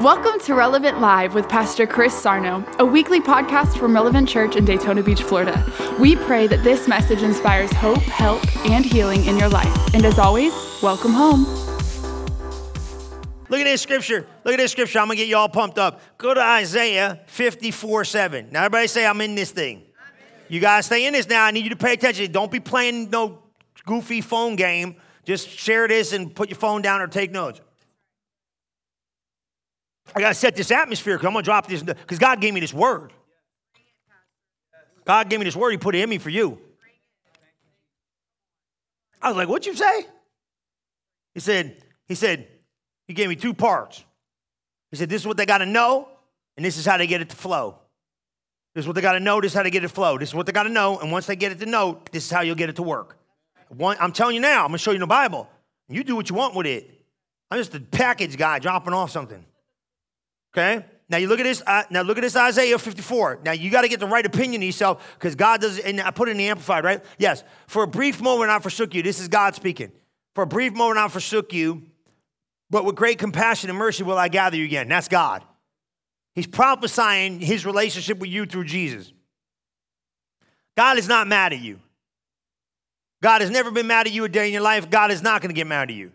Welcome to Relevant Live with Pastor Chris Sarno, a weekly podcast from Relevant Church in Daytona Beach, Florida. We pray that this message inspires hope, help, and healing in your life. And as always, welcome home. Look at this scripture. Look at this scripture. I'm going to get you all pumped up. Go to Isaiah 54 7. Now, everybody say, I'm in this thing. You guys stay in this now. I need you to pay attention. Don't be playing no goofy phone game. Just share this and put your phone down or take notes. I got to set this atmosphere because I'm going to drop this because God gave me this word. God gave me this word. He put it in me for you. I was like, what'd you say? He said, he said, he gave me two parts. He said, this is what they got to know, and this is how they get it to flow. This is what they got to know, this is how they get it to flow. This is what they got to know, and once they get it to know, this is how you'll get it to work. One, I'm telling you now, I'm going to show you the Bible. You do what you want with it. I'm just a package guy dropping off something. Okay? Now you look at this. Uh, now look at this Isaiah 54. Now you got to get the right opinion of yourself because God does. And I put it in the amplified, right? Yes. For a brief moment I forsook you. This is God speaking. For a brief moment I forsook you, but with great compassion and mercy will I gather you again. That's God. He's prophesying His relationship with you through Jesus. God is not mad at you. God has never been mad at you a day in your life. God is not going to get mad at you.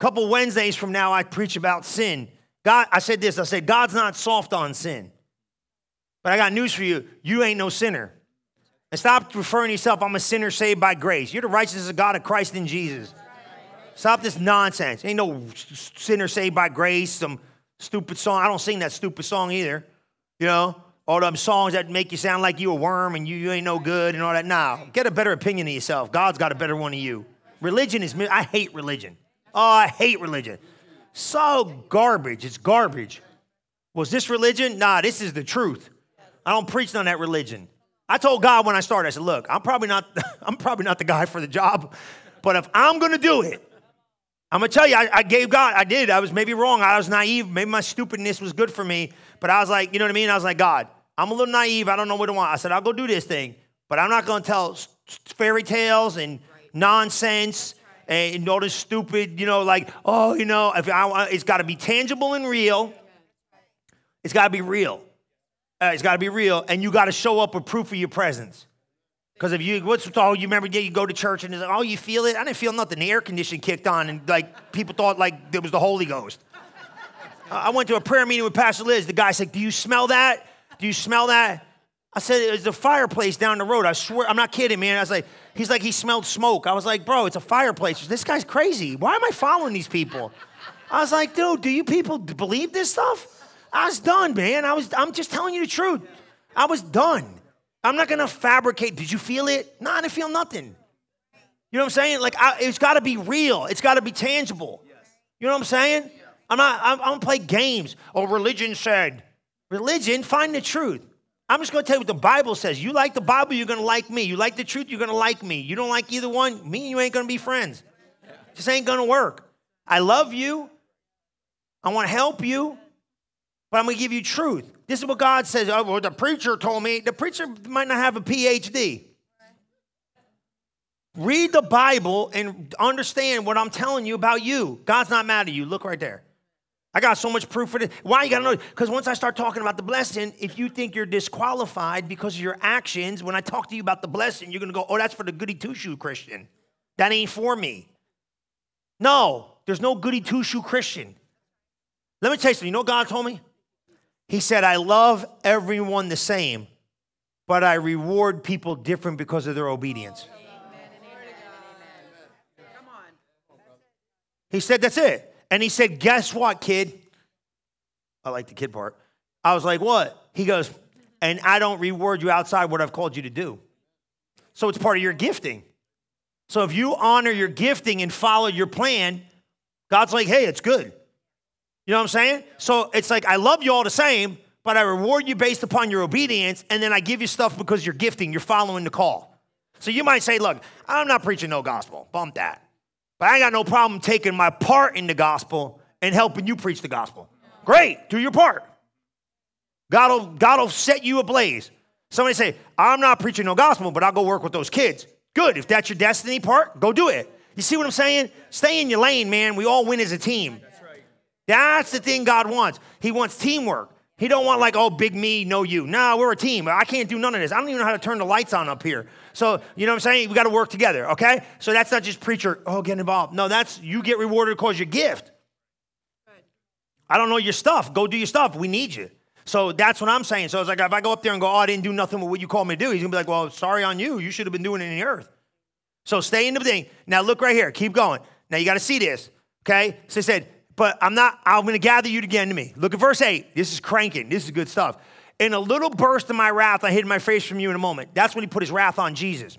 A couple Wednesdays from now, I preach about sin God, I said this, I said, God's not soft on sin. But I got news for you. You ain't no sinner. And stop referring to yourself, I'm a sinner saved by grace. You're the righteousness of God of Christ in Jesus. Stop this nonsense. Ain't no sinner saved by grace, some stupid song. I don't sing that stupid song either. You know, all them songs that make you sound like you a worm and you, you ain't no good and all that. Now, get a better opinion of yourself. God's got a better one of you. Religion is, I hate religion. Oh, I hate religion. So garbage. It's garbage. Was this religion? Nah, this is the truth. I don't preach on that religion. I told God when I started, I said, look, I'm probably not, I'm probably not the guy for the job, but if I'm gonna do it, I'm gonna tell you, I, I, gave God, I did. I was maybe wrong. I was naive. Maybe my stupidness was good for me. But I was like, you know what I mean? I was like, God, I'm a little naive. I don't know what I want. I said, I'll go do this thing, but I'm not gonna tell fairy tales and nonsense and this stupid, you know, like, oh, you know, if I, it's got to be tangible and real. It's got to be real. Uh, it's got to be real, and you got to show up with proof of your presence. Because if you, what's all you remember? You go to church and it's like, oh, you feel it? I didn't feel nothing. The air conditioning kicked on, and like people thought like it was the Holy Ghost. I went to a prayer meeting with Pastor Liz. The guy said, "Do you smell that? Do you smell that?" I said, "It's a fireplace down the road." I swear, I'm not kidding, man. I was like, He's like, he smelled smoke. I was like, bro, it's a fireplace. This guy's crazy. Why am I following these people? I was like, dude, do you people believe this stuff? I was done, man. I was, I'm just telling you the truth. I was done. I'm not gonna fabricate. Did you feel it? No, I didn't feel nothing. You know what I'm saying? Like, I, it's gotta be real. It's gotta be tangible. You know what I'm saying? I'm not, I'm, I don't play games. Oh, religion said. Religion, find the truth. I'm just going to tell you what the Bible says. You like the Bible, you're going to like me. You like the truth, you're going to like me. You don't like either one, me and you ain't going to be friends. Just ain't going to work. I love you. I want to help you, but I'm going to give you truth. This is what God says. Oh, well, the preacher told me. The preacher might not have a PhD. Read the Bible and understand what I'm telling you about you. God's not mad at you. Look right there. I got so much proof for this. Why you gotta know? Because once I start talking about the blessing, if you think you're disqualified because of your actions, when I talk to you about the blessing, you're gonna go, oh, that's for the goody two shoe Christian. That ain't for me. No, there's no goody two shoe Christian. Let me tell you something. You know what God told me? He said, I love everyone the same, but I reward people different because of their obedience. He said, that's it. And he said, Guess what, kid? I like the kid part. I was like, What? He goes, And I don't reward you outside what I've called you to do. So it's part of your gifting. So if you honor your gifting and follow your plan, God's like, Hey, it's good. You know what I'm saying? So it's like, I love you all the same, but I reward you based upon your obedience, and then I give you stuff because you're gifting, you're following the call. So you might say, Look, I'm not preaching no gospel. Bump that. But I ain't got no problem taking my part in the gospel and helping you preach the gospel. Great, do your part. God will, God will set you ablaze. Somebody say, I'm not preaching no gospel, but I'll go work with those kids. Good. If that's your destiny part, go do it. You see what I'm saying? Stay in your lane, man. We all win as a team. That's the thing God wants. He wants teamwork. He don't want like, oh, big me, no you. Nah, we're a team. I can't do none of this. I don't even know how to turn the lights on up here. So, you know what I'm saying? We got to work together, okay? So that's not just preacher, oh, get involved. No, that's you get rewarded because your gift. I don't know your stuff. Go do your stuff. We need you. So that's what I'm saying. So it's like if I go up there and go, oh, I didn't do nothing with what you called me to do, he's gonna be like, well, sorry on you. You should have been doing it in the earth. So stay in the thing. Now look right here. Keep going. Now you got to see this. Okay. So he said, but I'm not. I'm going to gather you again to me. Look at verse eight. This is cranking. This is good stuff. In a little burst of my wrath, I hid my face from you in a moment. That's when he put his wrath on Jesus.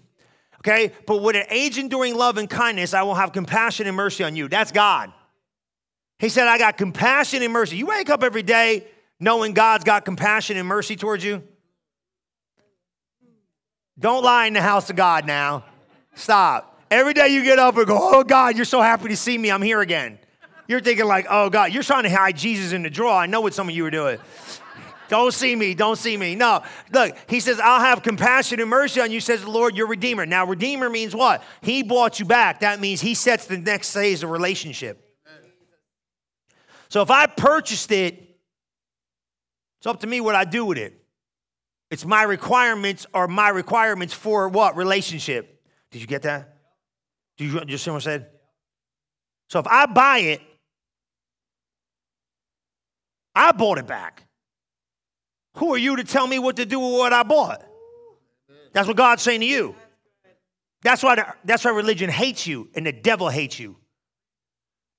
Okay. But with an age enduring love and kindness, I will have compassion and mercy on you. That's God. He said, I got compassion and mercy. You wake up every day knowing God's got compassion and mercy towards you? Don't lie in the house of God now. Stop. Every day you get up and go, Oh God, you're so happy to see me. I'm here again. You're thinking, like, Oh God, you're trying to hide Jesus in the drawer. I know what some of you are doing. Don't see me, don't see me. No, look, he says, I'll have compassion and mercy on you, says the Lord, your Redeemer. Now, Redeemer means what? He bought you back. That means he sets the next phase of relationship. So if I purchased it it's up to me what I do with it. It's my requirements or my requirements for what? Relationship. Did you get that? Did you see what I said? So if I buy it, I bought it back. Who are you to tell me what to do with what I bought? That's what God's saying to you. That's why, the, that's why religion hates you and the devil hates you.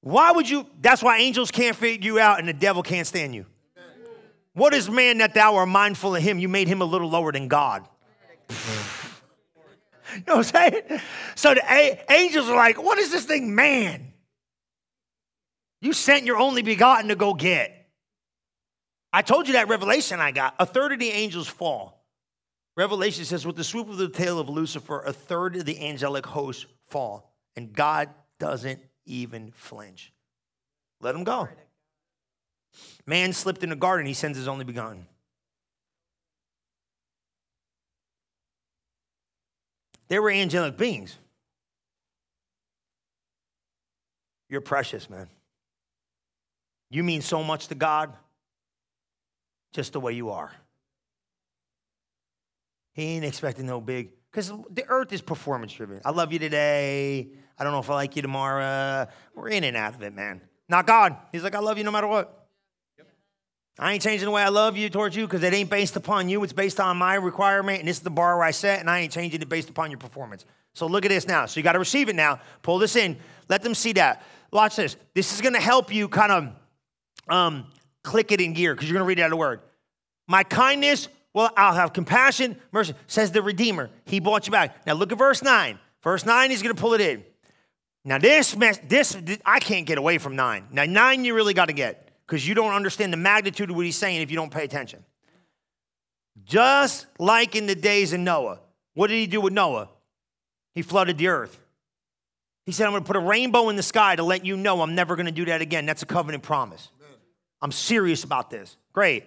Why would you? That's why angels can't figure you out and the devil can't stand you. What is man that thou art mindful of him? You made him a little lower than God. you know what I'm saying? So the a- angels are like, what is this thing, man? You sent your only begotten to go get. I told you that revelation I got. A third of the angels fall. Revelation says, with the swoop of the tail of Lucifer, a third of the angelic host fall. And God doesn't even flinch. Let them go. Man slipped in the garden, he sends his only begotten. They were angelic beings. You're precious, man. You mean so much to God just the way you are. He ain't expecting no big, because the earth is performance driven. I love you today. I don't know if I like you tomorrow. We're in and out of it, man. Not God. He's like, I love you no matter what. I ain't changing the way I love you towards you because it ain't based upon you. It's based on my requirement, and this is the bar where I set, and I ain't changing it based upon your performance. So look at this now. So you got to receive it now. Pull this in. Let them see that. Watch this. This is going to help you kind of um, click it in gear because you're going to read out of word. My kindness, well, I'll have compassion, mercy, says the Redeemer. He bought you back. Now look at verse 9. Verse 9, he's going to pull it in. Now this, mess, this, I can't get away from 9. Now 9 you really got to get because you don't understand the magnitude of what he's saying if you don't pay attention. Just like in the days of Noah. What did he do with Noah? He flooded the earth. He said, I'm going to put a rainbow in the sky to let you know I'm never going to do that again. That's a covenant promise. I'm serious about this. Great.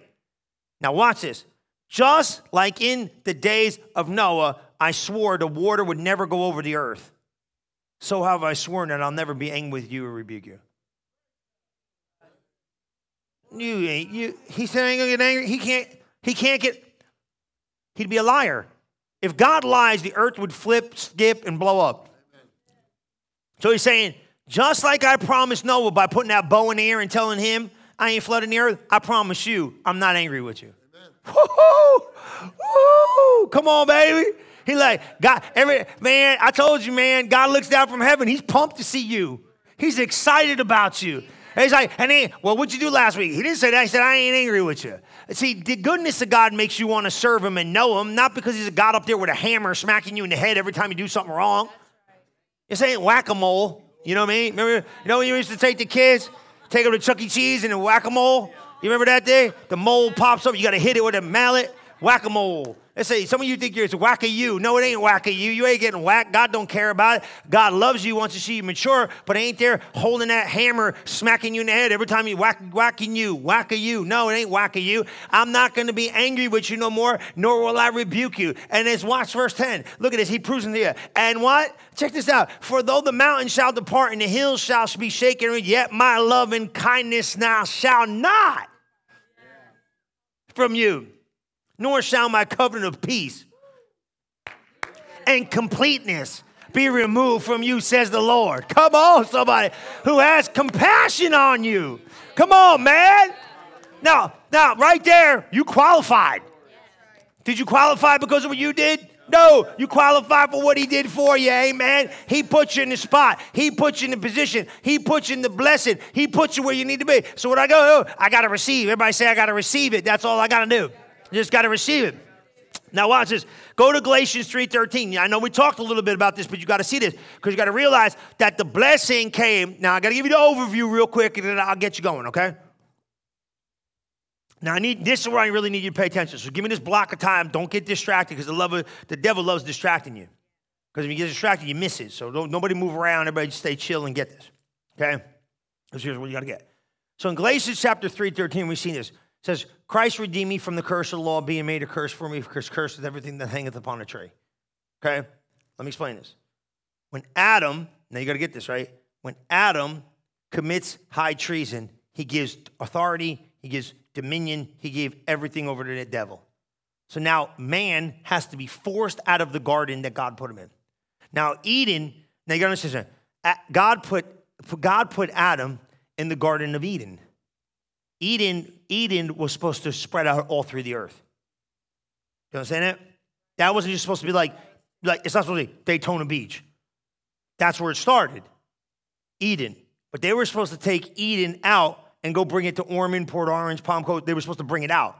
Now, watch this. Just like in the days of Noah, I swore the water would never go over the earth. So have I sworn that I'll never be angry with you or rebuke you. You ain't you. He said, "I ain't gonna get angry." He can't. He can't get. He'd be a liar. If God lies, the earth would flip, skip, and blow up. So he's saying, just like I promised Noah by putting that bow in the air and telling him I ain't flooding the earth, I promise you, I'm not angry with you. Woo-hoo! Woo! Come on, baby. He like God. Every man, I told you, man. God looks down from heaven. He's pumped to see you. He's excited about you. And he's like, and he, well, what'd you do last week? He didn't say that. He said, I ain't angry with you. See, the goodness of God makes you want to serve him and know him, not because he's a God up there with a hammer smacking you in the head every time you do something wrong. This ain't whack-a-mole. You know what I mean? Remember, you know when you used to take the kids, take them to Chuck E. Cheese and then whack-a-mole? You remember that day? The mole pops up, you got to hit it with a mallet. Whack-a-mole. Let's say some of you think you're it's whack of you. No, it ain't whack of you. You ain't getting whacked. God don't care about it. God loves you, wants to see you mature, but ain't there holding that hammer, smacking you in the head every time you whack, whacking you, whack of you. No, it ain't whack of you. I'm not going to be angry with you no more, nor will I rebuke you. And it's watch verse 10. Look at this. He proves in here. And what? Check this out. For though the mountains shall depart and the hills shall be shaken, yet my love and kindness now shall not from you nor shall my covenant of peace and completeness be removed from you, says the Lord. Come on, somebody who has compassion on you. Come on, man. Now, now, right there, you qualified. Did you qualify because of what you did? No, you qualify for what he did for you, amen. He put you in the spot. He put you in the position. He put you in the blessing. He put you where you need to be. So when I go, I got to receive. Everybody say, I got to receive it. That's all I got to do. You just got to receive it. Now watch this. Go to Galatians 3:13. I know we talked a little bit about this, but you got to see this because you got to realize that the blessing came. Now I got to give you the overview real quick and then I'll get you going, okay? Now I need this is where I really need you to pay attention. So give me this block of time. Don't get distracted because the love the devil loves distracting you. Because if you get distracted, you miss it. So don't nobody move around. Everybody just stay chill and get this. Okay? Because here's what you got to get. So in Galatians chapter 3, 13, we've seen this says, Christ redeemed me from the curse of the law, being made a curse for me, because cursed is everything that hangeth upon a tree. Okay? Let me explain this. When Adam, now you got to get this, right? When Adam commits high treason, he gives authority, he gives dominion, he gave everything over to the devil. So now man has to be forced out of the garden that God put him in. Now, Eden, now you got to understand, God put, God put Adam in the Garden of Eden. Eden, Eden was supposed to spread out all through the earth. You understand that? That wasn't just supposed to be like, like it's not supposed to be Daytona Beach. That's where it started. Eden. But they were supposed to take Eden out and go bring it to Ormond, Port Orange, Palm Coast. They were supposed to bring it out.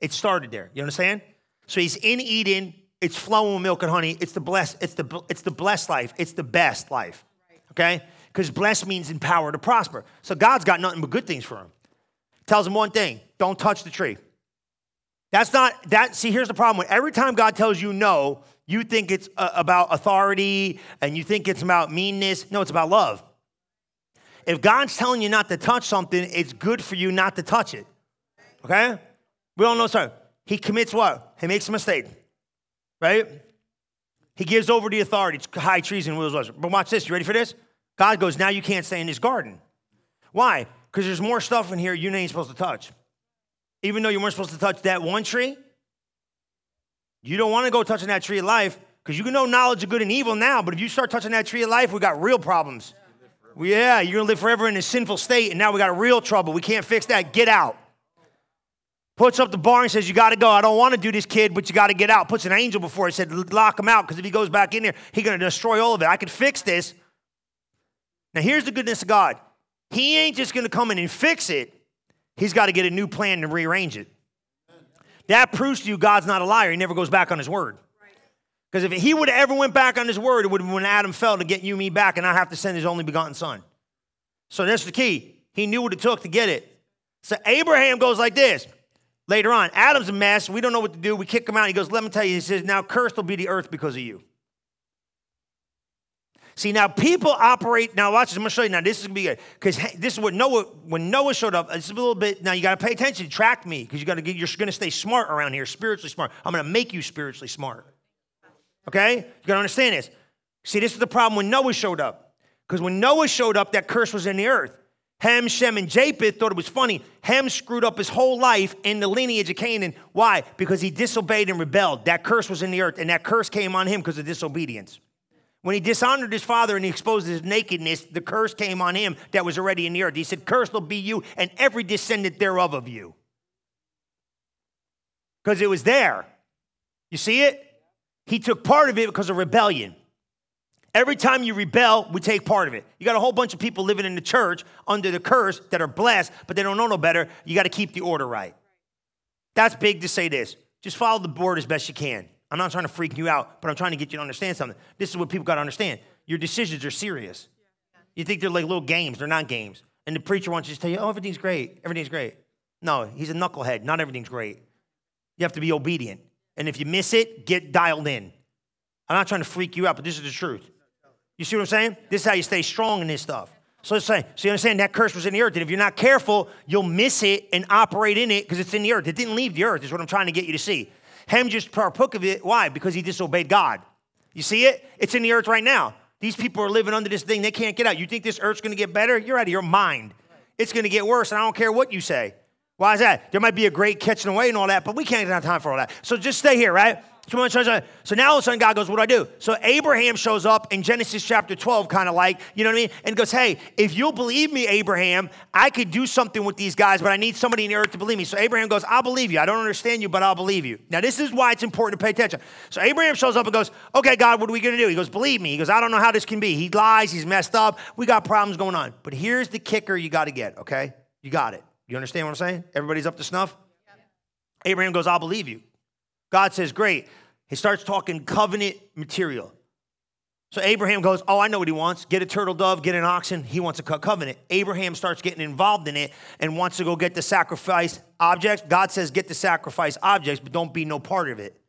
It started there. You understand? So he's in Eden. It's flowing with milk and honey. It's the blessed, it's the it's the blessed life. It's the best life. Okay? Because blessed means empowered to prosper. So God's got nothing but good things for him tells him one thing don't touch the tree. That's not that. See, here's the problem. Every time God tells you no, you think it's uh, about authority and you think it's about meanness. No, it's about love. If God's telling you not to touch something, it's good for you not to touch it. Okay? We all know, sir. He commits what? He makes a mistake, right? He gives over the authority. It's high treason, wills But watch this. You ready for this? God goes, now you can't stay in this garden. Why? Because there's more stuff in here you ain't supposed to touch. Even though you weren't supposed to touch that one tree, you don't want to go touching that tree of life because you can know knowledge of good and evil now, but if you start touching that tree of life, we got real problems. Yeah, you're gonna live forever in a sinful state, and now we got real trouble. We can't fix that. Get out. Puts up the bar and says, You gotta go. I don't wanna do this, kid, but you gotta get out. Puts an angel before it, said, Lock him out, because if he goes back in there, he's gonna destroy all of it. I can fix this. Now, here's the goodness of God he ain't just going to come in and fix it. He's got to get a new plan to rearrange it. That proves to you God's not a liar. He never goes back on his word. Because if he would have ever went back on his word, it would have been when Adam fell to get you me back and I have to send his only begotten son. So that's the key. He knew what it took to get it. So Abraham goes like this. Later on, Adam's a mess. We don't know what to do. We kick him out. He goes, Let me tell you. He says, Now cursed will be the earth because of you. See, now people operate. Now, watch this. I'm going to show you. Now, this is going to be good because this is what Noah, when Noah showed up, it's a little bit. Now, you got to pay attention. Track me because you got to get, you're going to stay smart around here, spiritually smart. I'm going to make you spiritually smart. Okay? You got to understand this. See, this is the problem when Noah showed up. Because when Noah showed up, that curse was in the earth. Ham, Shem, and Japheth thought it was funny. Ham screwed up his whole life in the lineage of Canaan. Why? Because he disobeyed and rebelled. That curse was in the earth, and that curse came on him because of disobedience. When he dishonored his father and he exposed his nakedness, the curse came on him that was already in the earth. He said, Cursed will be you and every descendant thereof of you. Because it was there. You see it? He took part of it because of rebellion. Every time you rebel, we take part of it. You got a whole bunch of people living in the church under the curse that are blessed, but they don't know no better. You got to keep the order right. That's big to say this. Just follow the board as best you can. I'm not trying to freak you out, but I'm trying to get you to understand something. This is what people got to understand. Your decisions are serious. You think they're like little games, they're not games. And the preacher wants you to tell you, oh, everything's great, everything's great. No, he's a knucklehead. Not everything's great. You have to be obedient. And if you miss it, get dialed in. I'm not trying to freak you out, but this is the truth. You see what I'm saying? This is how you stay strong in this stuff. So let's say, so you understand that curse was in the earth. And if you're not careful, you'll miss it and operate in it because it's in the earth. It didn't leave the earth, is what I'm trying to get you to see. Ham just partook of it. Why? Because he disobeyed God. You see it? It's in the earth right now. These people are living under this thing. They can't get out. You think this earth's going to get better? You're out of your mind. It's going to get worse, and I don't care what you say. Why is that? There might be a great catching away and all that, but we can't have time for all that. So just stay here, right? So now all of a sudden God goes, What do I do? So Abraham shows up in Genesis chapter 12, kind of like, you know what I mean? And goes, Hey, if you'll believe me, Abraham, I could do something with these guys, but I need somebody in the earth to believe me. So Abraham goes, I'll believe you. I don't understand you, but I'll believe you. Now, this is why it's important to pay attention. So Abraham shows up and goes, Okay, God, what are we going to do? He goes, Believe me. He goes, I don't know how this can be. He lies, he's messed up. We got problems going on. But here's the kicker you got to get, okay? You got it. You understand what I'm saying? Everybody's up to snuff? Abraham goes, I'll believe you. God says, Great. He starts talking covenant material. So Abraham goes, Oh, I know what he wants. Get a turtle dove, get an oxen. He wants a covenant. Abraham starts getting involved in it and wants to go get the sacrifice objects. God says, Get the sacrifice objects, but don't be no part of it.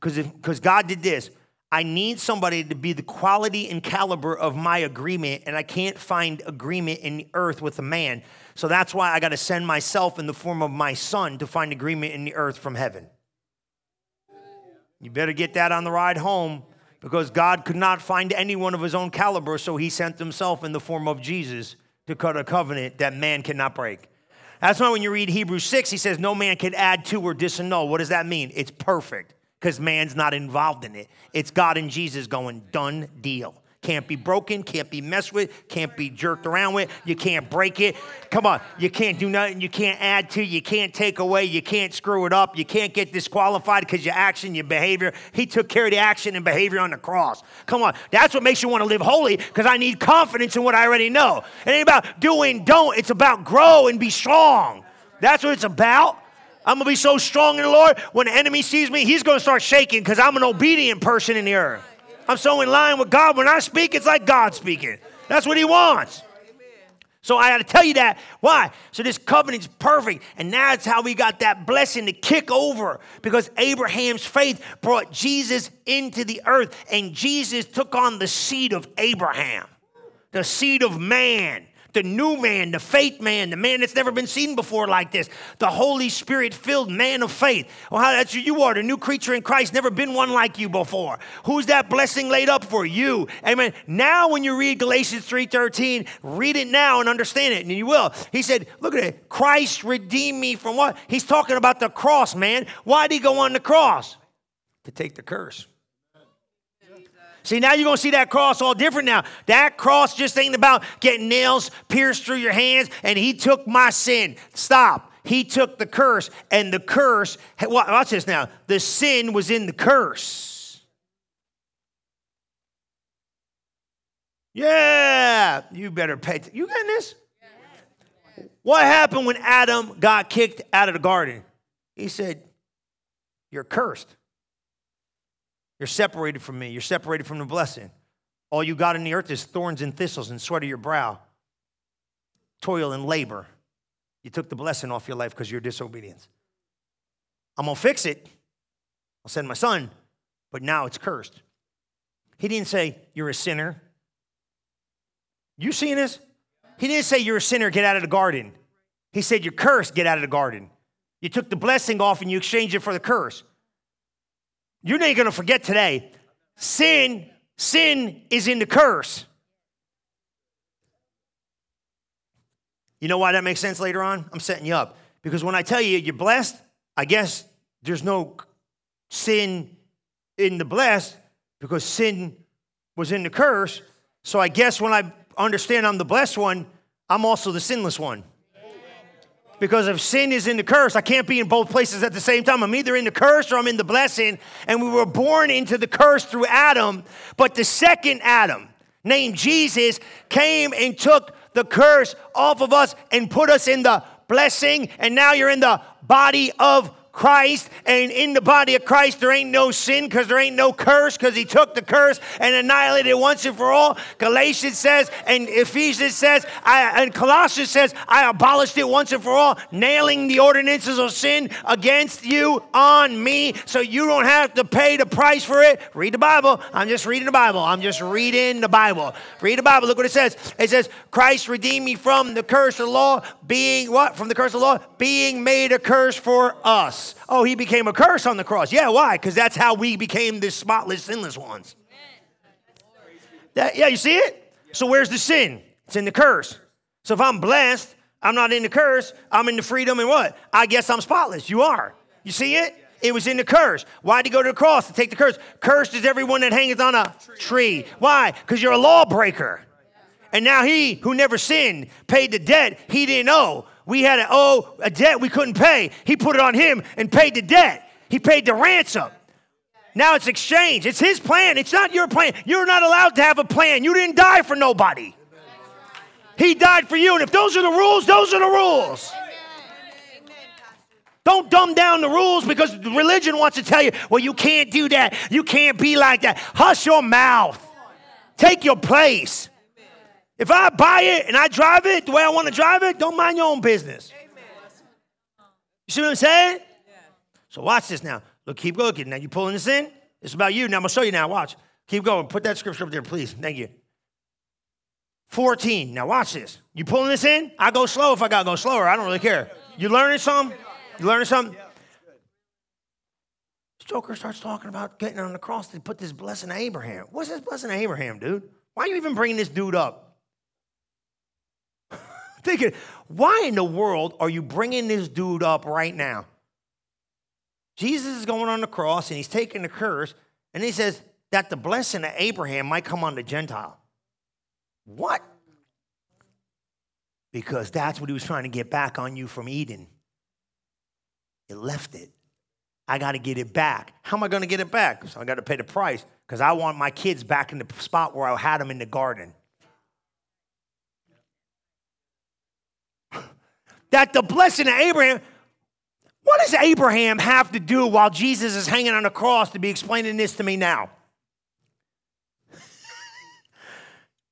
Because God did this. I need somebody to be the quality and caliber of my agreement, and I can't find agreement in the earth with a man. So that's why I got to send myself in the form of my son to find agreement in the earth from heaven. You better get that on the ride home because God could not find anyone of his own caliber, so he sent himself in the form of Jesus to cut a covenant that man cannot break. That's why when you read Hebrews 6, he says, No man can add to or disannul. What does that mean? It's perfect because man's not involved in it. It's God and Jesus going, done deal. Can't be broken, can't be messed with, can't be jerked around with. You can't break it. Come on, you can't do nothing. You can't add to, you can't take away, you can't screw it up. You can't get disqualified because your action, your behavior. He took care of the action and behavior on the cross. Come on, that's what makes you want to live holy because I need confidence in what I already know. It ain't about doing, don't. It's about grow and be strong. That's what it's about. I'm gonna be so strong in the Lord. When the enemy sees me, he's gonna start shaking because I'm an obedient person in the earth. I'm so in line with God. When I speak, it's like God speaking. That's what He wants. So I got to tell you that. Why? So this covenant's perfect. And that's how we got that blessing to kick over because Abraham's faith brought Jesus into the earth and Jesus took on the seed of Abraham, the seed of man the new man, the faith man, the man that's never been seen before like this, the Holy Spirit filled man of faith. Well, how that's who you are, the new creature in Christ, never been one like you before. Who's that blessing laid up for you? Amen. Now, when you read Galatians 3:13, read it now and understand it, and you will. He said, Look at it. Christ redeemed me from what? He's talking about the cross, man. Why did he go on the cross? To take the curse. See, now you're going to see that cross all different now. That cross just ain't about getting nails pierced through your hands and he took my sin. Stop. He took the curse and the curse, watch this now. The sin was in the curse. Yeah, you better pay. T- you getting this? What happened when Adam got kicked out of the garden? He said, You're cursed. You're separated from me. You're separated from the blessing. All you got in the earth is thorns and thistles and sweat of your brow, toil and labor. You took the blessing off your life because of your disobedience. I'm going to fix it. I'll send my son, but now it's cursed. He didn't say, You're a sinner. You seeing this? He didn't say, You're a sinner, get out of the garden. He said, You're cursed, get out of the garden. You took the blessing off and you exchanged it for the curse. You're not going to forget today. Sin, sin is in the curse. You know why that makes sense later on? I'm setting you up. Because when I tell you you're blessed, I guess there's no sin in the blessed because sin was in the curse. So I guess when I understand I'm the blessed one, I'm also the sinless one. Because if sin is in the curse, I can't be in both places at the same time. I'm either in the curse or I'm in the blessing. And we were born into the curse through Adam. But the second Adam, named Jesus, came and took the curse off of us and put us in the blessing. And now you're in the body of Christ. And in the body of Christ, there ain't no sin because there ain't no curse because he took the curse and annihilated it once and for all. Galatians says, and Ephesians says, I, and Colossians says, I abolished it once and for all, nailing the ordinances of sin against you on me so you don't have to pay the price for it. Read the Bible. I'm just reading the Bible. I'm just reading the Bible. Read the Bible. Look what it says. It says, Christ redeemed me from the curse of the law, being what? From the curse of the law? Being made a curse for us. Oh, he became a curse on the cross. Yeah, why? Because that's how we became the spotless, sinless ones. That, yeah, you see it? So where's the sin? It's in the curse. So if I'm blessed, I'm not in the curse, I'm in the freedom and what? I guess I'm spotless. You are. You see it? It was in the curse. Why'd he go to the cross to take the curse? Cursed is everyone that hangeth on a tree. Why? Because you're a lawbreaker. And now he who never sinned paid the debt he didn't owe. We had to owe oh, a debt we couldn't pay. He put it on him and paid the debt. He paid the ransom. Now it's exchange. It's his plan. It's not your plan. You're not allowed to have a plan. You didn't die for nobody. He died for you. And if those are the rules, those are the rules. Don't dumb down the rules because religion wants to tell you, well, you can't do that. You can't be like that. Hush your mouth. Take your place. If I buy it and I drive it the way I want to drive it, don't mind your own business. You see what I'm saying? So watch this now. Look, keep looking. Now you pulling this in. It's about you. Now I'm gonna show you now. Watch. Keep going. Put that scripture up there, please. Thank you. 14. Now watch this. You pulling this in? I go slow if I gotta go slower. I don't really care. You learning something? You learning something? This Joker starts talking about getting on the cross to put this blessing to Abraham. What's this blessing to Abraham, dude? Why are you even bringing this dude up? Thinking, why in the world are you bringing this dude up right now? Jesus is going on the cross and he's taking the curse, and he says that the blessing of Abraham might come on the Gentile. What? Because that's what he was trying to get back on you from Eden. You left it. I got to get it back. How am I going to get it back? So I got to pay the price because I want my kids back in the spot where I had them in the garden. That the blessing of Abraham, what does Abraham have to do while Jesus is hanging on the cross to be explaining this to me now?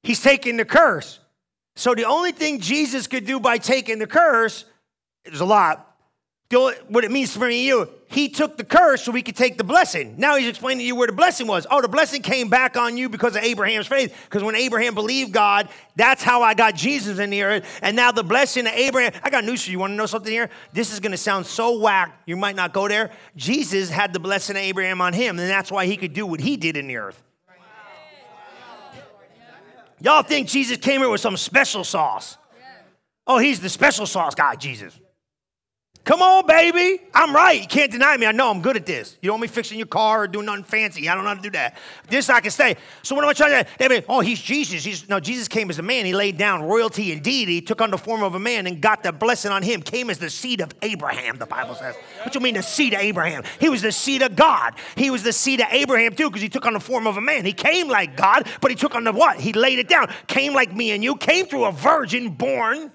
He's taking the curse. So the only thing Jesus could do by taking the curse, there's a lot, what it means for me you, he took the curse so we could take the blessing. Now he's explaining to you where the blessing was. Oh, the blessing came back on you because of Abraham's faith. Because when Abraham believed God, that's how I got Jesus in the earth. And now the blessing of Abraham, I got news for you. You want to know something here? This is going to sound so whack, you might not go there. Jesus had the blessing of Abraham on him, and that's why he could do what he did in the earth. Y'all think Jesus came here with some special sauce. Oh, he's the special sauce guy, Jesus. Come on, baby. I'm right. You can't deny me. I know I'm good at this. You don't want me fixing your car or doing nothing fancy. I don't know how to do that. This I can stay. So what am I trying to They mean, oh, he's Jesus. He's no, Jesus came as a man. He laid down royalty and deity, took on the form of a man and got the blessing on him. Came as the seed of Abraham, the Bible says. What you mean the seed of Abraham? He was the seed of God. He was the seed of Abraham too, because he took on the form of a man. He came like God, but he took on the what? He laid it down. Came like me and you, came through a virgin born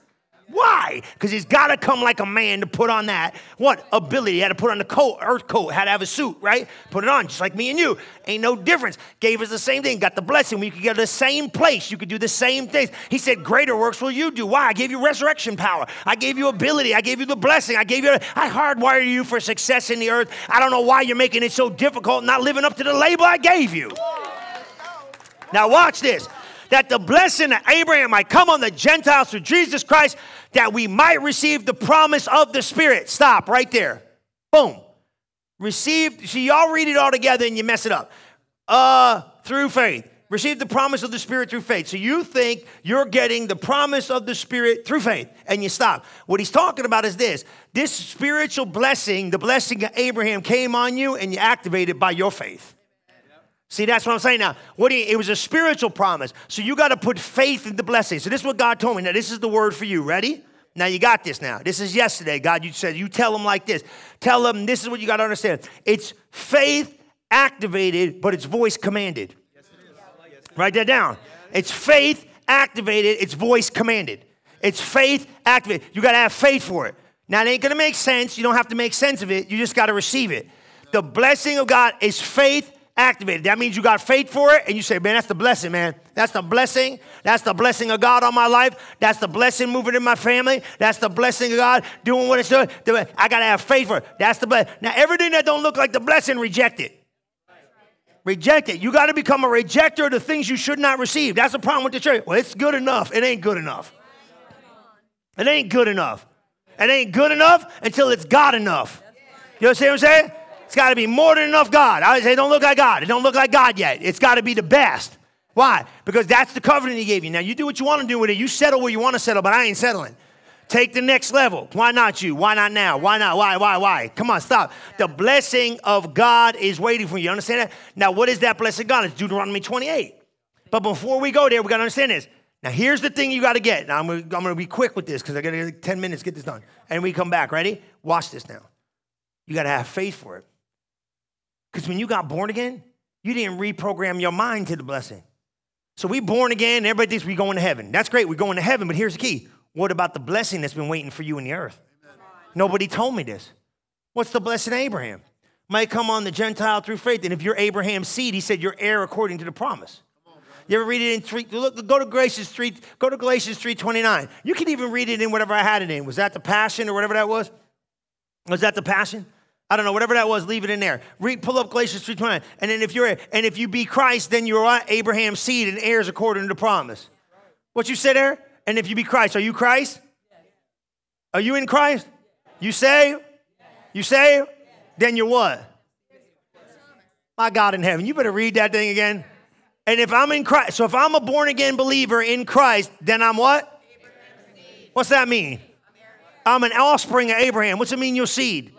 why? Because he's got to come like a man to put on that. What? Ability. He had to put on the coat, earth coat, had to have a suit, right? Put it on, just like me and you. Ain't no difference. Gave us the same thing, got the blessing. We could get to the same place. You could do the same things. He said, Greater works will you do. Why? I gave you resurrection power. I gave you ability. I gave you the blessing. I gave you, I hardwired you for success in the earth. I don't know why you're making it so difficult, not living up to the label I gave you. Now, watch this that the blessing of Abraham might come on the Gentiles through Jesus Christ, that we might receive the promise of the Spirit. Stop right there. Boom. Receive, see, y'all read it all together and you mess it up. Uh, through faith. Receive the promise of the Spirit through faith. So you think you're getting the promise of the Spirit through faith, and you stop. What he's talking about is this this spiritual blessing, the blessing of Abraham, came on you, and you activated by your faith. See, that's what I'm saying now. What you, it was a spiritual promise. So you got to put faith in the blessing. So this is what God told me. Now, this is the word for you. Ready? Now you got this now. This is yesterday. God, you said, you tell them like this. Tell them this is what you got to understand. It's faith activated, but it's voice commanded. Yes, Write that down. It's faith activated, it's voice commanded. It's faith activated. You got to have faith for it. Now, it ain't gonna make sense. You don't have to make sense of it. You just gotta receive it. The blessing of God is faith activated. That means you got faith for it, and you say, man, that's the blessing, man. That's the blessing. That's the blessing of God on my life. That's the blessing moving in my family. That's the blessing of God doing what it's doing. I gotta have faith for it. That's the blessing. Now, everything that don't look like the blessing, reject it. Reject it. You got to become a rejecter of the things you should not receive. That's the problem with the church. Well, it's good enough. It ain't good enough. It ain't good enough. It ain't good enough until it's God enough. You understand what I'm saying? It's got to be more than enough God. I say, don't look like God. It don't look like God yet. It's got to be the best. Why? Because that's the covenant He gave you. Now you do what you want to do with it. You settle where you want to settle, but I ain't settling. Take the next level. Why not you? Why not now? Why not? Why, why, why? Come on, stop. The blessing of God is waiting for you. Understand that? Now, what is that blessing of God? It's Deuteronomy 28. But before we go there, we got to understand this. Now, here's the thing you got to get. Now, I'm going to be quick with this because I got to 10 minutes to get this done. And we come back. Ready? Watch this now. You got to have faith for it. Because when you got born again, you didn't reprogram your mind to the blessing. So we born again, everybody thinks we're going to heaven. That's great, we're going to heaven, but here's the key. What about the blessing that's been waiting for you in the earth? Amen. Nobody told me this. What's the blessing Abraham? Might come on the Gentile through faith. And if you're Abraham's seed, he said you're heir according to the promise. You ever read it in three? Look, go to Galatians three. Go to Galatians three twenty nine. You can even read it in whatever I had it in. Was that the Passion or whatever that was? Was that the Passion? I don't know, whatever that was, leave it in there. Read, pull up Galatians 3.29. And then if you're and if you be Christ, then you're Abraham's seed and heirs according to the promise. What you said there? And if you be Christ, are you Christ? Are you in Christ? You say? You say? Then you're what? My God in heaven. You better read that thing again. And if I'm in Christ, so if I'm a born again believer in Christ, then I'm what? What's that mean? I'm an offspring of Abraham. What's it mean, your seed?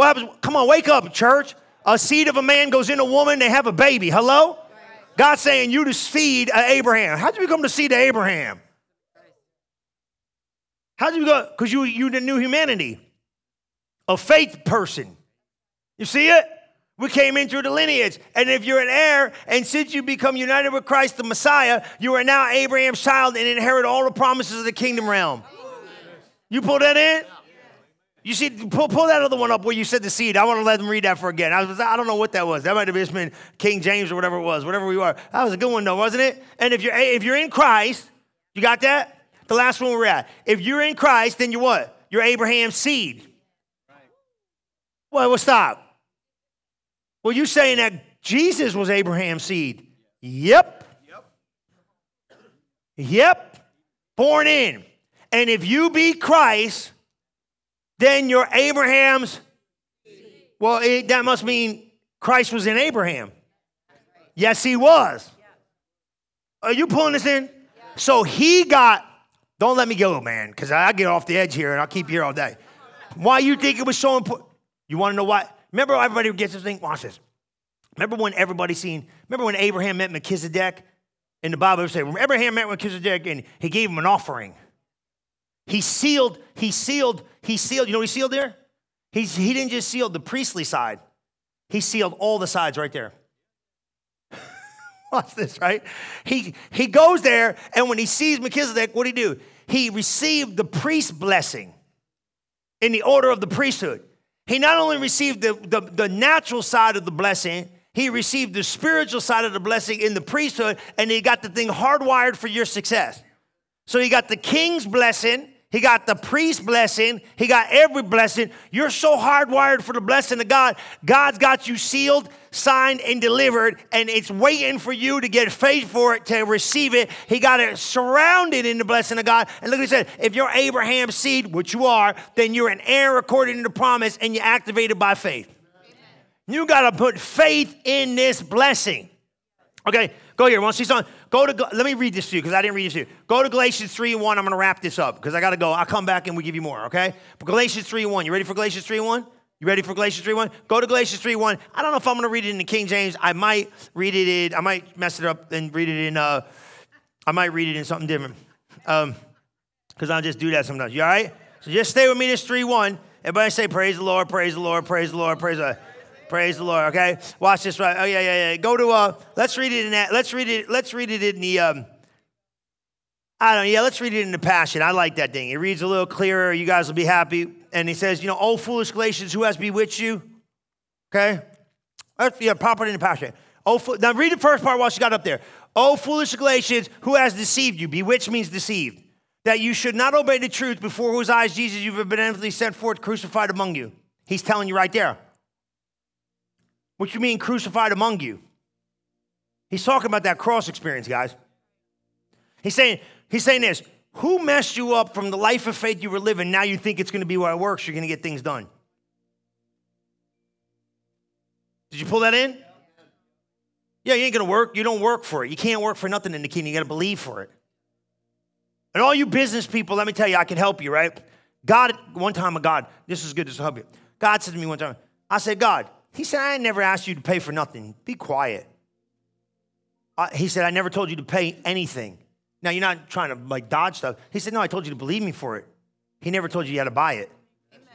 What happens? Come on, wake up, church. A seed of a man goes in a woman, they have a baby. Hello? God's saying you the seed of Abraham. How'd you become the seed of Abraham? How did you go? Because you, you the new humanity, a faith person. You see it? We came in through the lineage. And if you're an heir, and since you become united with Christ the Messiah, you are now Abraham's child and inherit all the promises of the kingdom realm. You pull that in? You see, pull, pull that other one up where you said the seed. I want to let them read that for again. I, was, I don't know what that was. That might have just been King James or whatever it was, whatever we are. That was a good one though, wasn't it? And if you're if you're in Christ, you got that? the last one we're at. If you're in Christ, then you're what? You're Abraham's seed. Well, well, stop. Well, you saying that Jesus was Abraham's seed? Yep. Yep. Yep. Born in. And if you be Christ, then you're Abraham's. Well, it, that must mean Christ was in Abraham. Yes, he was. Are you pulling this in? So he got don't let me go, man, because I get off the edge here and I'll keep you here all day. Why you think it was so important? You want to know why? Remember, everybody gets this thing. Watch this. Remember when everybody seen? Remember when Abraham met Melchizedek? In the Bible, it says Abraham met Melchizedek and he gave him an offering. He sealed. He sealed. He sealed. You know what he sealed there? He's, he didn't just seal the priestly side. He sealed all the sides right there. Watch this, right? He, he goes there, and when he sees Melchizedek, what do he do? He received the priest blessing in the order of the priesthood. He not only received the, the, the natural side of the blessing, he received the spiritual side of the blessing in the priesthood, and he got the thing hardwired for your success. So he got the king's blessing, he got the priest blessing. He got every blessing. You're so hardwired for the blessing of God. God's got you sealed, signed, and delivered, and it's waiting for you to get faith for it to receive it. He got it surrounded in the blessing of God. And look what he said if you're Abraham's seed, which you are, then you're an heir according to the promise, and you're activated by faith. Amen. You got to put faith in this blessing. Okay, go here. Want to see something? Go to, let me read this to you because I didn't read this to you. Go to Galatians 3 and 1. I'm going to wrap this up because I got to go. I'll come back and we give you more, okay? But Galatians 3 and 1. You ready for Galatians 3 and 1? You ready for Galatians 3 1? Go to Galatians 3 1. I don't know if I'm going to read it in the King James. I might read it in, I might mess it up and read it in, uh, I might read it in something different. Um, because I'll just do that sometimes. You all right? So just stay with me this 3 1. Everybody say, Praise the Lord, praise the Lord, praise the Lord, praise the Lord. Praise the Lord. Okay, watch this. Right? Oh yeah, yeah, yeah. Go to. Uh, let's read it in that. Let's read it. Let's read it in the. Um, I don't know. Yeah, let's read it in the Passion. I like that thing. It reads a little clearer. You guys will be happy. and he says, you know, oh, foolish Galatians, who has bewitched you? Okay? Let's, yeah, pop in the passion. Oh, now read the first part while she got up there. Oh, foolish Galatians, who has deceived you? Bewitched means deceived. That you should not obey the truth before whose eyes Jesus you've benevolently sent forth crucified among you. He's telling you right there. What you mean crucified among you? He's talking about that cross experience, guys. He's saying, he's saying this who messed you up from the life of faith you were living? Now you think it's going to be where it works, you're going to get things done. Did you pull that in? Yeah, you ain't going to work. You don't work for it. You can't work for nothing in the kingdom. You got to believe for it. And all you business people, let me tell you, I can help you, right? God, one time, a God, this is good, this will help you. God said to me one time, I said, God, he said, I never asked you to pay for nothing. Be quiet. I, he said, I never told you to pay anything. Now, you're not trying to like dodge stuff. He said, No, I told you to believe me for it. He never told you you had to buy it. Amen.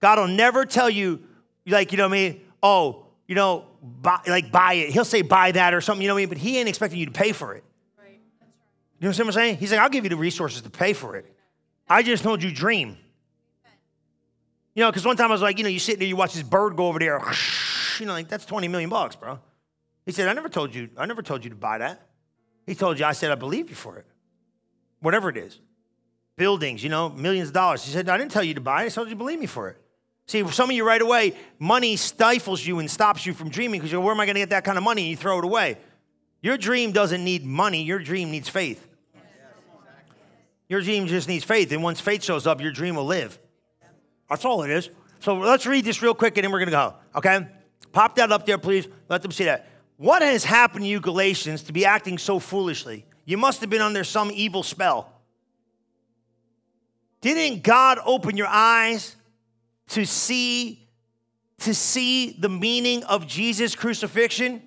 God will never tell you, like, you know what I mean? Oh, you know, buy, like buy it. He'll say buy that or something, you know what I mean? But he ain't expecting you to pay for it. Right. You know what I'm saying? He's like, I'll give you the resources to pay for it. I just told you dream. You know, because one time I was like, you know, you sit there, you watch this bird go over there, you know, like that's 20 million bucks, bro. He said, I never told you, I never told you to buy that. He told you, I said, I believe you for it. Whatever it is. Buildings, you know, millions of dollars. He said, I didn't tell you to buy it, I told you to believe me for it. See, some of you right away, money stifles you and stops you from dreaming because you're, where am I going to get that kind of money? And you throw it away. Your dream doesn't need money, your dream needs faith. Your dream just needs faith. And once faith shows up, your dream will live. That's all it is. So let's read this real quick and then we're going to go. Okay? Pop that up there, please. Let them see that. What has happened to you, Galatians, to be acting so foolishly? You must have been under some evil spell. Didn't God open your eyes to see to see the meaning of Jesus crucifixion?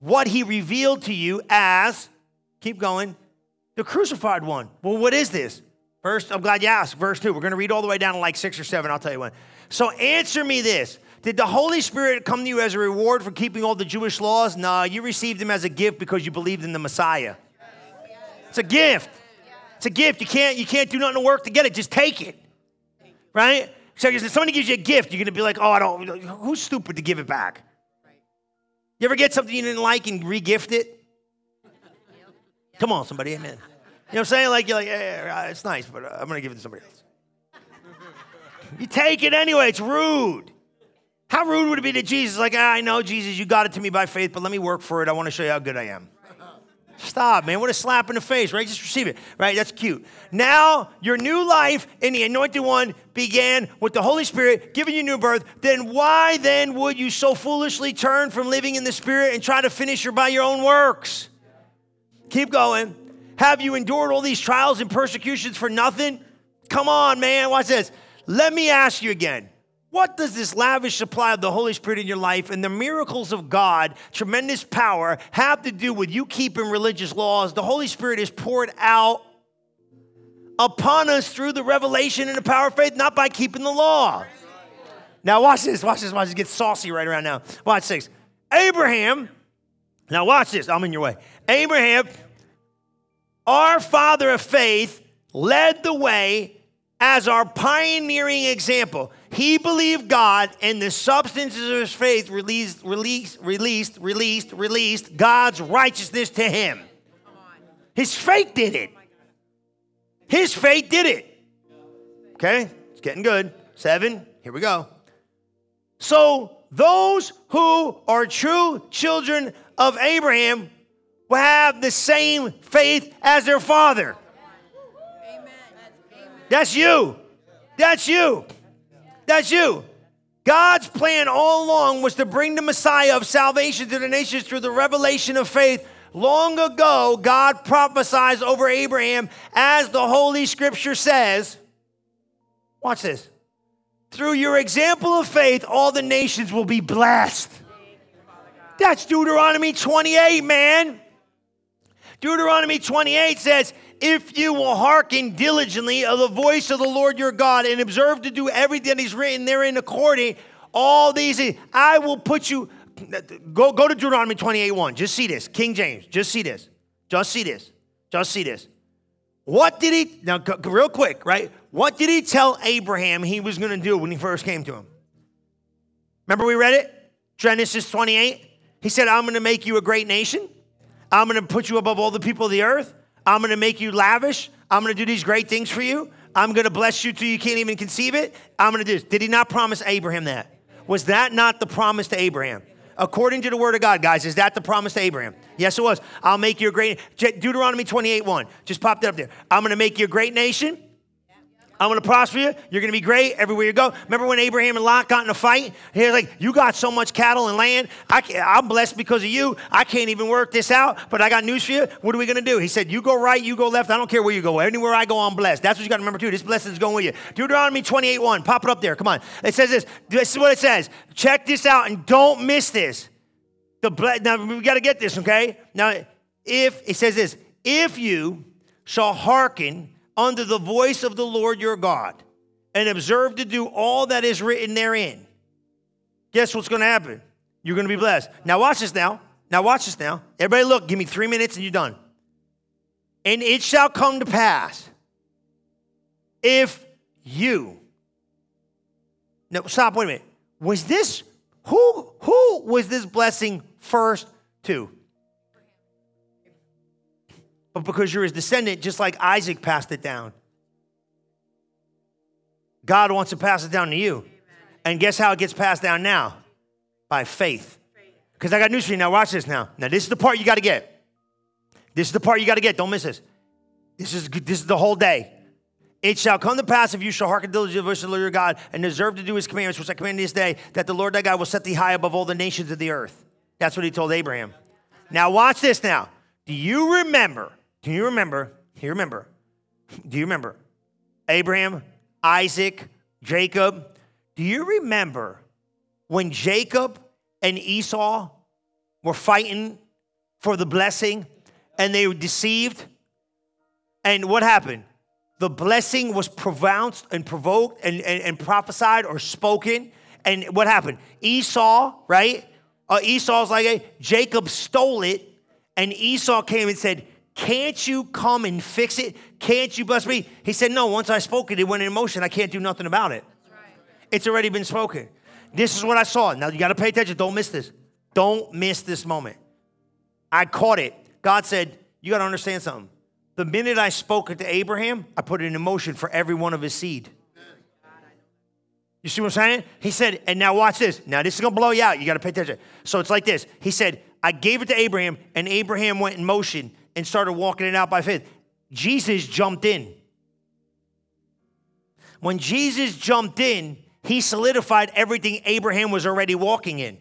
What he revealed to you as keep going, the crucified one. Well, what is this? First, I'm glad you asked. Verse 2. We're going to read all the way down to like 6 or 7. I'll tell you when. So answer me this. Did the Holy Spirit come to you as a reward for keeping all the Jewish laws? No, you received them as a gift because you believed in the Messiah. It's a gift. It's a gift. You can't, you can't do nothing to work to get it. Just take it. Right? So if somebody gives you a gift, you're going to be like, oh, I don't, who's stupid to give it back? You ever get something you didn't like and re-gift it? Come on, somebody, amen. You know what I'm saying? Like, you're like, yeah, it's nice, but I'm going to give it to somebody else. you take it anyway. It's rude. How rude would it be to Jesus? Like, ah, I know, Jesus, you got it to me by faith, but let me work for it. I want to show you how good I am. Stop, man. What a slap in the face, right? Just receive it, right? That's cute. Now, your new life in the Anointed One began with the Holy Spirit giving you new birth. Then why then would you so foolishly turn from living in the Spirit and try to finish your by your own works? Keep going. Have you endured all these trials and persecutions for nothing? Come on, man. Watch this. Let me ask you again. What does this lavish supply of the Holy Spirit in your life and the miracles of God, tremendous power, have to do with you keeping religious laws? The Holy Spirit is poured out upon us through the revelation and the power of faith, not by keeping the law. Now, watch this, watch this, watch this. Get saucy right around now. Watch this. Abraham, now watch this, I'm in your way. Abraham our father of faith led the way as our pioneering example. He believed God, and the substances of his faith released, released, released, released, released God's righteousness to him. His faith did it. His faith did it. Okay, it's getting good. Seven, here we go. So, those who are true children of Abraham will have the same faith as their father. That's you. That's you. That's you. God's plan all along was to bring the Messiah of salvation to the nations through the revelation of faith. Long ago, God prophesied over Abraham, as the Holy Scripture says. Watch this. Through your example of faith, all the nations will be blessed. That's Deuteronomy 28, man. Deuteronomy 28 says, If you will hearken diligently of the voice of the Lord your God and observe to do everything that is written therein according, all these, I will put you. Go, go to Deuteronomy 28 1. Just see this. King James, just see this. Just see this. Just see this. What did he, now, real quick, right? What did he tell Abraham he was going to do when he first came to him? Remember we read it? Genesis 28. He said, I'm going to make you a great nation. I'm going to put you above all the people of the earth. I'm going to make you lavish. I'm going to do these great things for you. I'm going to bless you till you can't even conceive it. I'm going to do this. Did he not promise Abraham that? Was that not the promise to Abraham? According to the word of God, guys, is that the promise to Abraham? Yes, it was. I'll make you a great Deuteronomy 28 1. Just popped it up there. I'm going to make you a great nation. I'm going to prosper you. You're going to be great everywhere you go. Remember when Abraham and Lot got in a fight? He was like, You got so much cattle and land. I am blessed because of you. I can't even work this out, but I got news for you. What are we going to do? He said, You go right, you go left. I don't care where you go. Anywhere I go, I'm blessed. That's what you got to remember, too. This blessing is going with you. Deuteronomy 28 1. Pop it up there. Come on. It says this. This is what it says. Check this out and don't miss this. The ble- now, we got to get this, okay? Now, if it says this, if you shall hearken unto the voice of the Lord your God and observe to do all that is written therein, guess what's going to happen? You're going to be blessed. Now, watch this now. Now, watch this now. Everybody, look, give me three minutes and you're done. And it shall come to pass if you. No, stop, wait a minute. Was this, who, who was this blessing first to? But because you're his descendant, just like Isaac passed it down. God wants to pass it down to you. And guess how it gets passed down now? By faith. Because I got news for you now. Watch this now. Now, this is the part you got to get. This is the part you got to get. Don't miss this. This is, this is the whole day. It shall come to pass if you shall hearken diligently to the voice of the Lord your God and deserve to do his commandments, which I command this day, that the Lord thy God will set thee high above all the nations of the earth. That's what he told Abraham. Now, watch this now. Do you remember can you remember? Can you remember? Do you remember Abraham, Isaac, Jacob? Do you remember when Jacob and Esau were fighting for the blessing and they were deceived? And what happened? The blessing was pronounced and provoked and, and, and prophesied or spoken. And what happened? Esau, right? Uh, Esau's like, hey, Jacob stole it. And Esau came and said, can't you come and fix it? Can't you bless me? He said, No, once I spoke it, it went in motion. I can't do nothing about it. It's already been spoken. This is what I saw. Now you got to pay attention. Don't miss this. Don't miss this moment. I caught it. God said, You got to understand something. The minute I spoke it to Abraham, I put it in motion for every one of his seed. You see what I'm saying? He said, and now watch this. Now this is gonna blow you out. You gotta pay attention. So it's like this. He said, I gave it to Abraham, and Abraham went in motion and started walking it out by faith. Jesus jumped in. When Jesus jumped in, he solidified everything Abraham was already walking in.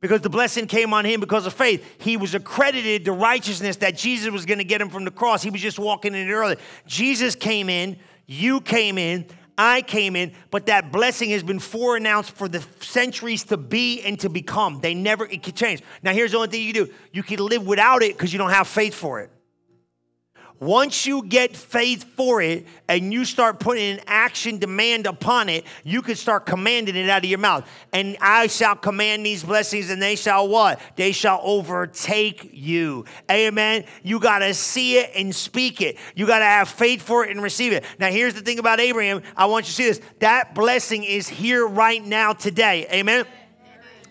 Because the blessing came on him because of faith. He was accredited the righteousness that Jesus was going to get him from the cross. He was just walking in it early. Jesus came in, you came in, I came in, but that blessing has been foreannounced for the centuries to be and to become. They never, it can change. Now, here's the only thing you do you can live without it because you don't have faith for it. Once you get faith for it and you start putting an action demand upon it, you can start commanding it out of your mouth. And I shall command these blessings, and they shall what? They shall overtake you. Amen. You got to see it and speak it. You got to have faith for it and receive it. Now, here's the thing about Abraham. I want you to see this. That blessing is here right now today. Amen.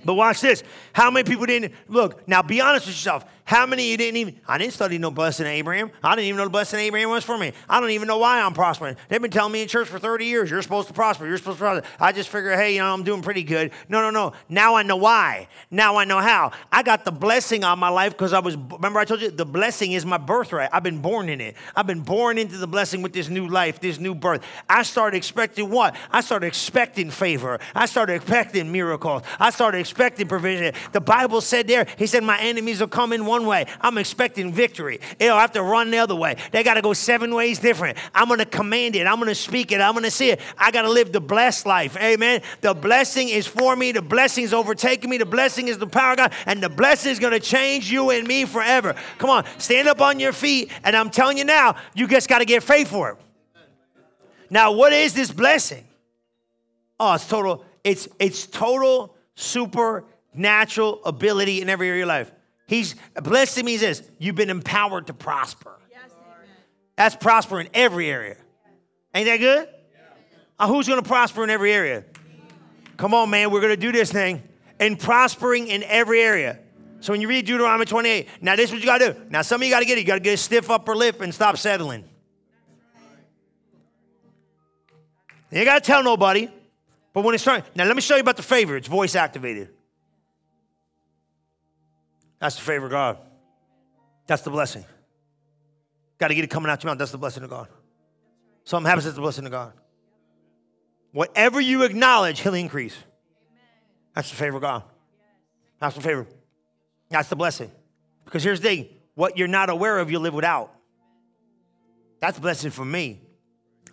But watch this. How many people didn't look? Now, be honest with yourself. How many you didn't even? I didn't study no blessing Abraham. I didn't even know the blessing Abraham was for me. I don't even know why I'm prospering. They've been telling me in church for 30 years, you're supposed to prosper. You're supposed to prosper. I just figure, hey, you know, I'm doing pretty good. No, no, no. Now I know why. Now I know how. I got the blessing on my life because I was. Remember, I told you the blessing is my birthright. I've been born in it. I've been born into the blessing with this new life, this new birth. I started expecting what? I started expecting favor. I started expecting miracles. I started expecting provision. The Bible said there, He said, my enemies will come in one way. I'm expecting victory. It'll have to run the other way. They got to go seven ways different. I'm going to command it. I'm going to speak it. I'm going to see it. I got to live the blessed life. Amen. The blessing is for me. The blessing is overtaking me. The blessing is the power of God. And the blessing is going to change you and me forever. Come on, stand up on your feet. And I'm telling you now, you just got to get faith for it. Now, what is this blessing? Oh, it's total, it's it's total supernatural ability in every area of your life. He's blessed means this you've been empowered to prosper. That's prosper in every area. Ain't that good? Uh, who's going to prosper in every area? Come on, man. We're going to do this thing. And prospering in every area. So when you read Deuteronomy 28, now this is what you got to do. Now some of you got to get it. You got to get a stiff upper lip and stop settling. You ain't got to tell nobody. But when it's starting, now let me show you about the favor. It's voice activated. That's the favor of God. That's the blessing. Got to get it coming out your mouth. That's the blessing of God. Something happens, that's the blessing of God. Whatever you acknowledge, He'll increase. That's the favor of God. That's the favor. That's the blessing. Because here's the thing what you're not aware of, you live without. That's a blessing for me.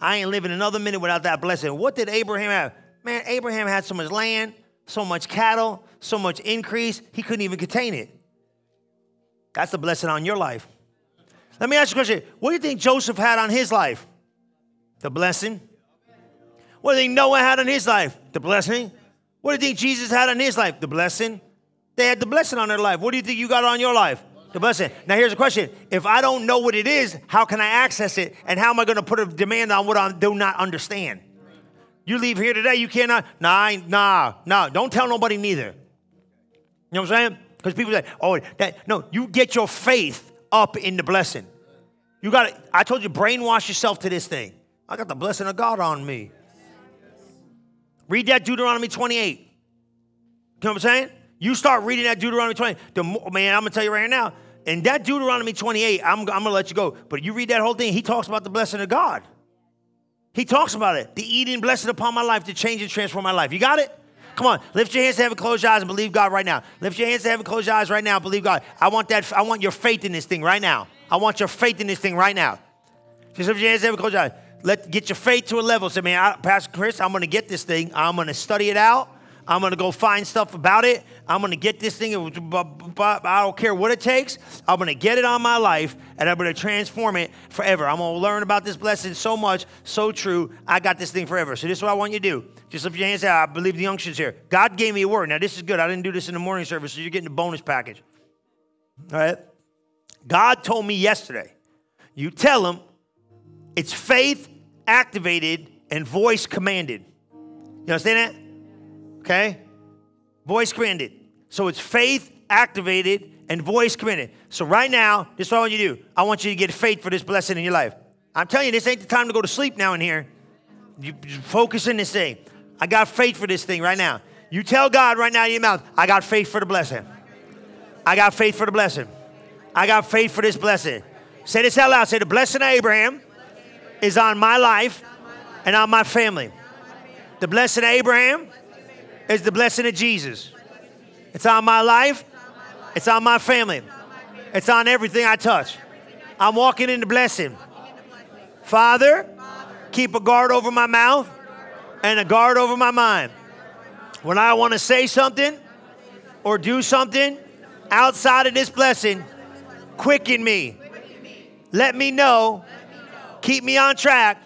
I ain't living another minute without that blessing. What did Abraham have? Man, Abraham had so much land, so much cattle, so much increase, he couldn't even contain it. That's a blessing on your life. Let me ask you a question. What do you think Joseph had on his life? The blessing. What do you think Noah had on his life? The blessing. What do you think Jesus had on his life? The blessing. They had the blessing on their life. What do you think you got on your life? The blessing. Now here's a question. If I don't know what it is, how can I access it? And how am I going to put a demand on what I do not understand? You leave here today, you cannot, nah, nah, nah. Don't tell nobody neither. You know what I'm saying? Because people say, oh, that, no, you get your faith up in the blessing. You got to, I told you, brainwash yourself to this thing. I got the blessing of God on me. Read that Deuteronomy 28. You know what I'm saying? You start reading that Deuteronomy 20. The man, I'm gonna tell you right now. In that Deuteronomy 28, I'm, I'm gonna let you go. But you read that whole thing, he talks about the blessing of God. He talks about it. The eating blessing upon my life to change and transform my life. You got it? Come on, lift your hands to heaven, close your eyes, and believe God right now. Lift your hands to heaven, close your eyes right now, believe God. I want that. I want your faith in this thing right now. I want your faith in this thing right now. Just lift your hands to heaven, close your eyes. Let get your faith to a level. Say, man, I, Pastor Chris, I'm going to get this thing. I'm going to study it out. I'm going to go find stuff about it. I'm going to get this thing. I don't care what it takes. I'm going to get it on my life and I'm going to transform it forever. I'm going to learn about this blessing so much, so true. I got this thing forever. So this is what I want you to do. Just lift your hands out. I believe the unction's here. God gave me a word. Now, this is good. I didn't do this in the morning service, so you're getting a bonus package. All right? God told me yesterday, you tell him it's faith activated and voice commanded. You understand that? Okay? Voice commanded. So it's faith activated and voice commanded. So right now, this is what I want you to do. I want you to get faith for this blessing in your life. I'm telling you, this ain't the time to go to sleep now in here. You, focus in this thing. I got faith for this thing right now. You tell God right now in your mouth, I got faith for the blessing. I got faith for the blessing. I got faith for this blessing. Say this out loud. Say, the blessing of Abraham is on my life and on my family. The blessing of Abraham is the blessing of Jesus. It's on my life, it's on my family, it's on everything I touch. I'm walking in the blessing. Father, keep a guard over my mouth and a guard over my mind. When I want to say something or do something outside of this blessing, quicken me. Let me know. Keep me on track.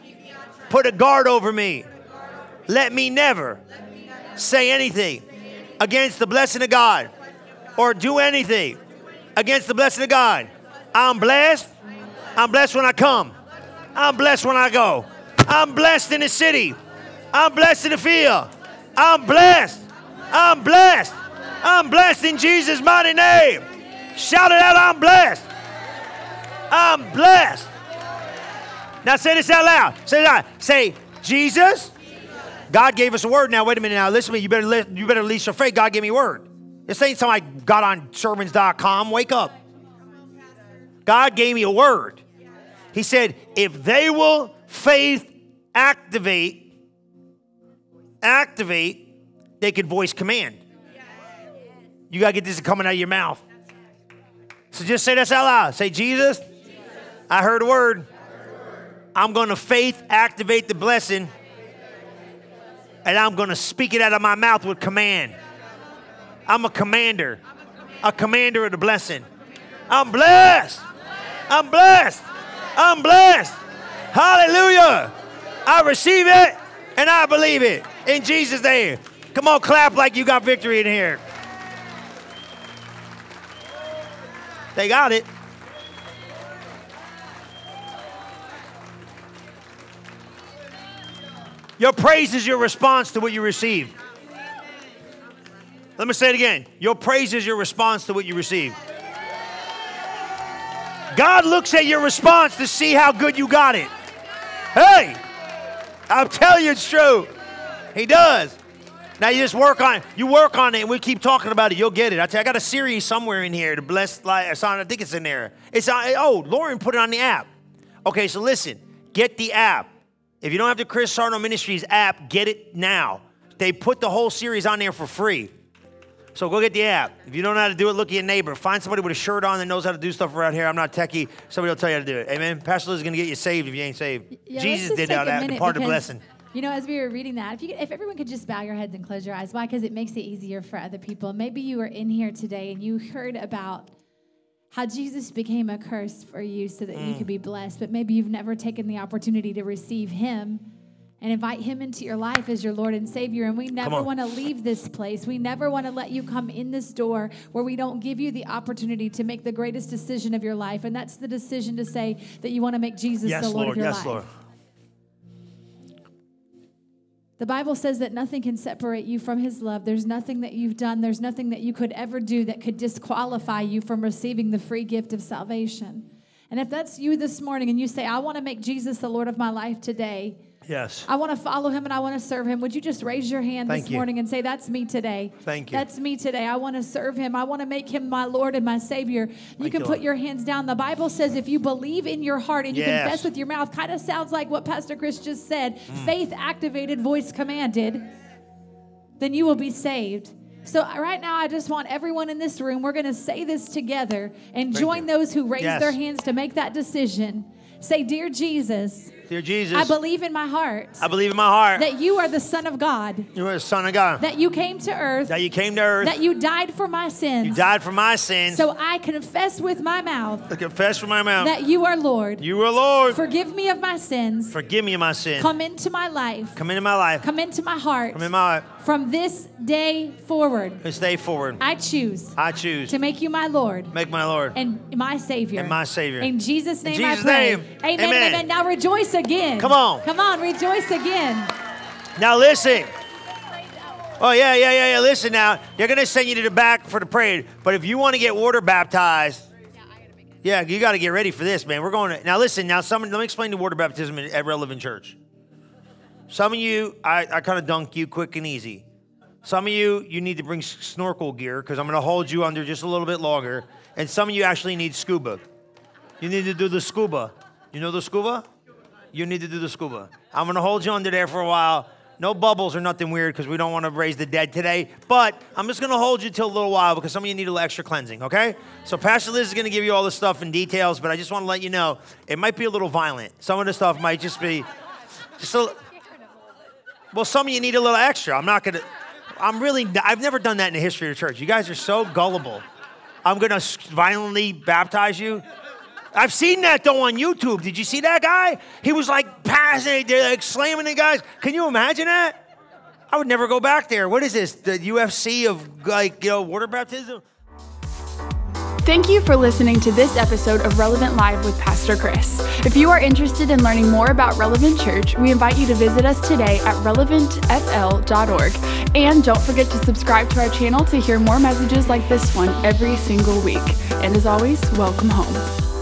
Put a guard over me. Let me never say anything against the blessing of God or do anything against the blessing of God. I'm blessed. I'm blessed when I come. I'm blessed when I go. I'm blessed in the city. I'm blessed in the field. I'm blessed. I'm blessed. I'm blessed in Jesus' mighty name. Shout it out, I'm blessed. I'm blessed. Now say this out loud. Say it out. Say, Jesus, God gave us a word. Now, wait a minute. Now, listen to me. You better, li- you better release your faith. God gave me a word. This ain't something I got on sermons.com. Wake up. God gave me a word. He said, if they will faith activate, activate, they can voice command. You got to get this coming out of your mouth. So just say this out loud. Say, Jesus, I heard a word. I'm going to faith activate the blessing and I'm going to speak it out of my mouth with command. I'm a commander, a commander of the blessing. I'm blessed. I'm blessed. I'm blessed. Hallelujah. I receive it and I believe it in Jesus' name. Come on, clap like you got victory in here. They got it. Your praise is your response to what you receive. Let me say it again. Your praise is your response to what you receive. God looks at your response to see how good you got it. Hey, I'm telling you it's true. He does. Now you just work on it. You work on it, and we keep talking about it. You'll get it. I tell you, I got a series somewhere in here. The blessed life. I think it's in there. It's on. Oh, Lauren put it on the app. Okay, so listen. Get the app. If you don't have the Chris Sarno Ministries app, get it now. They put the whole series on there for free. So go get the app. If you don't know how to do it, look at your neighbor. Find somebody with a shirt on that knows how to do stuff around here. I'm not techie. Somebody will tell you how to do it. Amen. Pastor Liz is going to get you saved if you ain't saved. Yeah, Jesus did that. That part of the blessing. You know, as we were reading that, if you if everyone could just bow your heads and close your eyes, why? Because it makes it easier for other people. Maybe you were in here today and you heard about how Jesus became a curse for you so that mm. you could be blessed, but maybe you've never taken the opportunity to receive Him and invite him into your life as your Lord and Savior. And we never want to leave this place. We never want to let you come in this door where we don't give you the opportunity to make the greatest decision of your life. And that's the decision to say that you want to make Jesus yes, the Lord, Lord. of your yes, life. Lord. The Bible says that nothing can separate you from His love. There's nothing that you've done, there's nothing that you could ever do that could disqualify you from receiving the free gift of salvation. And if that's you this morning and you say, I want to make Jesus the Lord of my life today, Yes. I want to follow him and I want to serve him. Would you just raise your hand Thank this you. morning and say, That's me today? Thank you. That's me today. I want to serve him. I want to make him my Lord and my Savior. You Thank can you, put Lord. your hands down. The Bible says if you believe in your heart and you yes. confess with your mouth, kind of sounds like what Pastor Chris just said mm. faith activated, voice commanded, then you will be saved. So, right now, I just want everyone in this room, we're going to say this together and Thank join you. those who raise yes. their hands to make that decision. Say, Dear Jesus, Dear Jesus, I believe in my heart. I believe in my heart that you are the Son of God. You are the Son of God. That you came to earth. That you came to earth. That you died for my sins. You died for my sins. So I confess with my mouth. I confess with my mouth that you are Lord. You are Lord. Forgive me of my sins. Forgive me of my sins. Come into my life. Come into my life. Come into my heart. Come into my heart. From this day forward. This day forward. I choose. I choose to make you my Lord. Make my Lord. And my Savior. And my Savior. In Jesus' name In Jesus I pray. Name. Amen, amen. Amen. Now rejoice again. Come on. Come on, rejoice again. Now listen. Oh, yeah, yeah, yeah, yeah. Listen now. They're going to send you to the back for the parade. But if you want to get water baptized, yeah, you got to get ready for this, man. We're going to. Now listen, now, some, let me explain the water baptism at Relevant Church. Some of you, I, I kind of dunk you quick and easy. Some of you, you need to bring snorkel gear because I'm going to hold you under just a little bit longer. And some of you actually need scuba. You need to do the scuba. You know the scuba? You need to do the scuba. I'm to hold you under there for a while. No bubbles or nothing weird because we don't want to raise the dead today. But I'm just to hold you till a little while because some of you need a little extra cleansing, okay? So Pastor Liz is to give you all the stuff and details, but I just want to let you know it might be a little violent. Some of the stuff might just be just a Well, some of you need a little extra. I'm not to I'm really I've never done that in the history of the church. You guys are so gullible. I'm to violently baptize you. I've seen that though on YouTube. Did you see that guy? He was like passing, they're like slamming the guys. Can you imagine that? I would never go back there. What is this? The UFC of like, you know, water baptism? Thank you for listening to this episode of Relevant Live with Pastor Chris. If you are interested in learning more about Relevant Church, we invite you to visit us today at relevantfl.org. And don't forget to subscribe to our channel to hear more messages like this one every single week. And as always, welcome home.